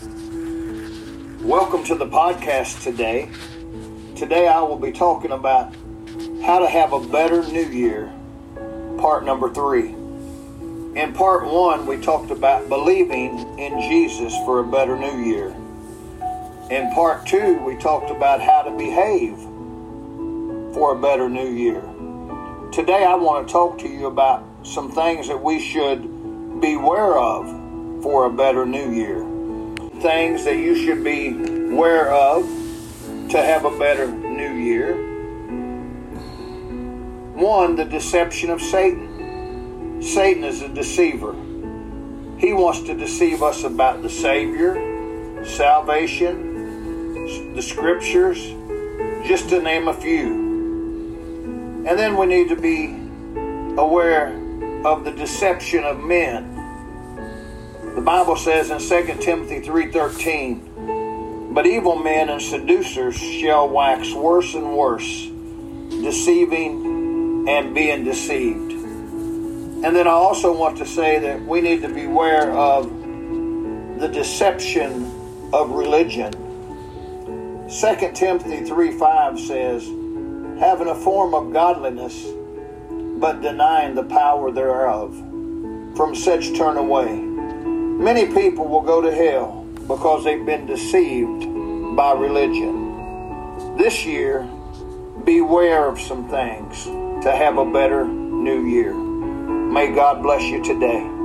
Welcome to the podcast today. Today I will be talking about how to have a better new year, part number three. In part one, we talked about believing in Jesus for a better new year. In part two, we talked about how to behave for a better new year. Today, I want to talk to you about some things that we should beware of for a better new year. Things that you should be aware of to have a better new year. One, the deception of Satan. Satan is a deceiver. He wants to deceive us about the Savior, salvation, the Scriptures, just to name a few. And then we need to be aware of the deception of men. The Bible says in 2 Timothy 3:13, "But evil men and seducers shall wax worse and worse, deceiving and being deceived." And then I also want to say that we need to beware of the deception of religion. 2 Timothy 3:5 says, "Having a form of godliness, but denying the power thereof. From such turn away. Many people will go to hell because they've been deceived by religion. This year, beware of some things to have a better new year. May God bless you today.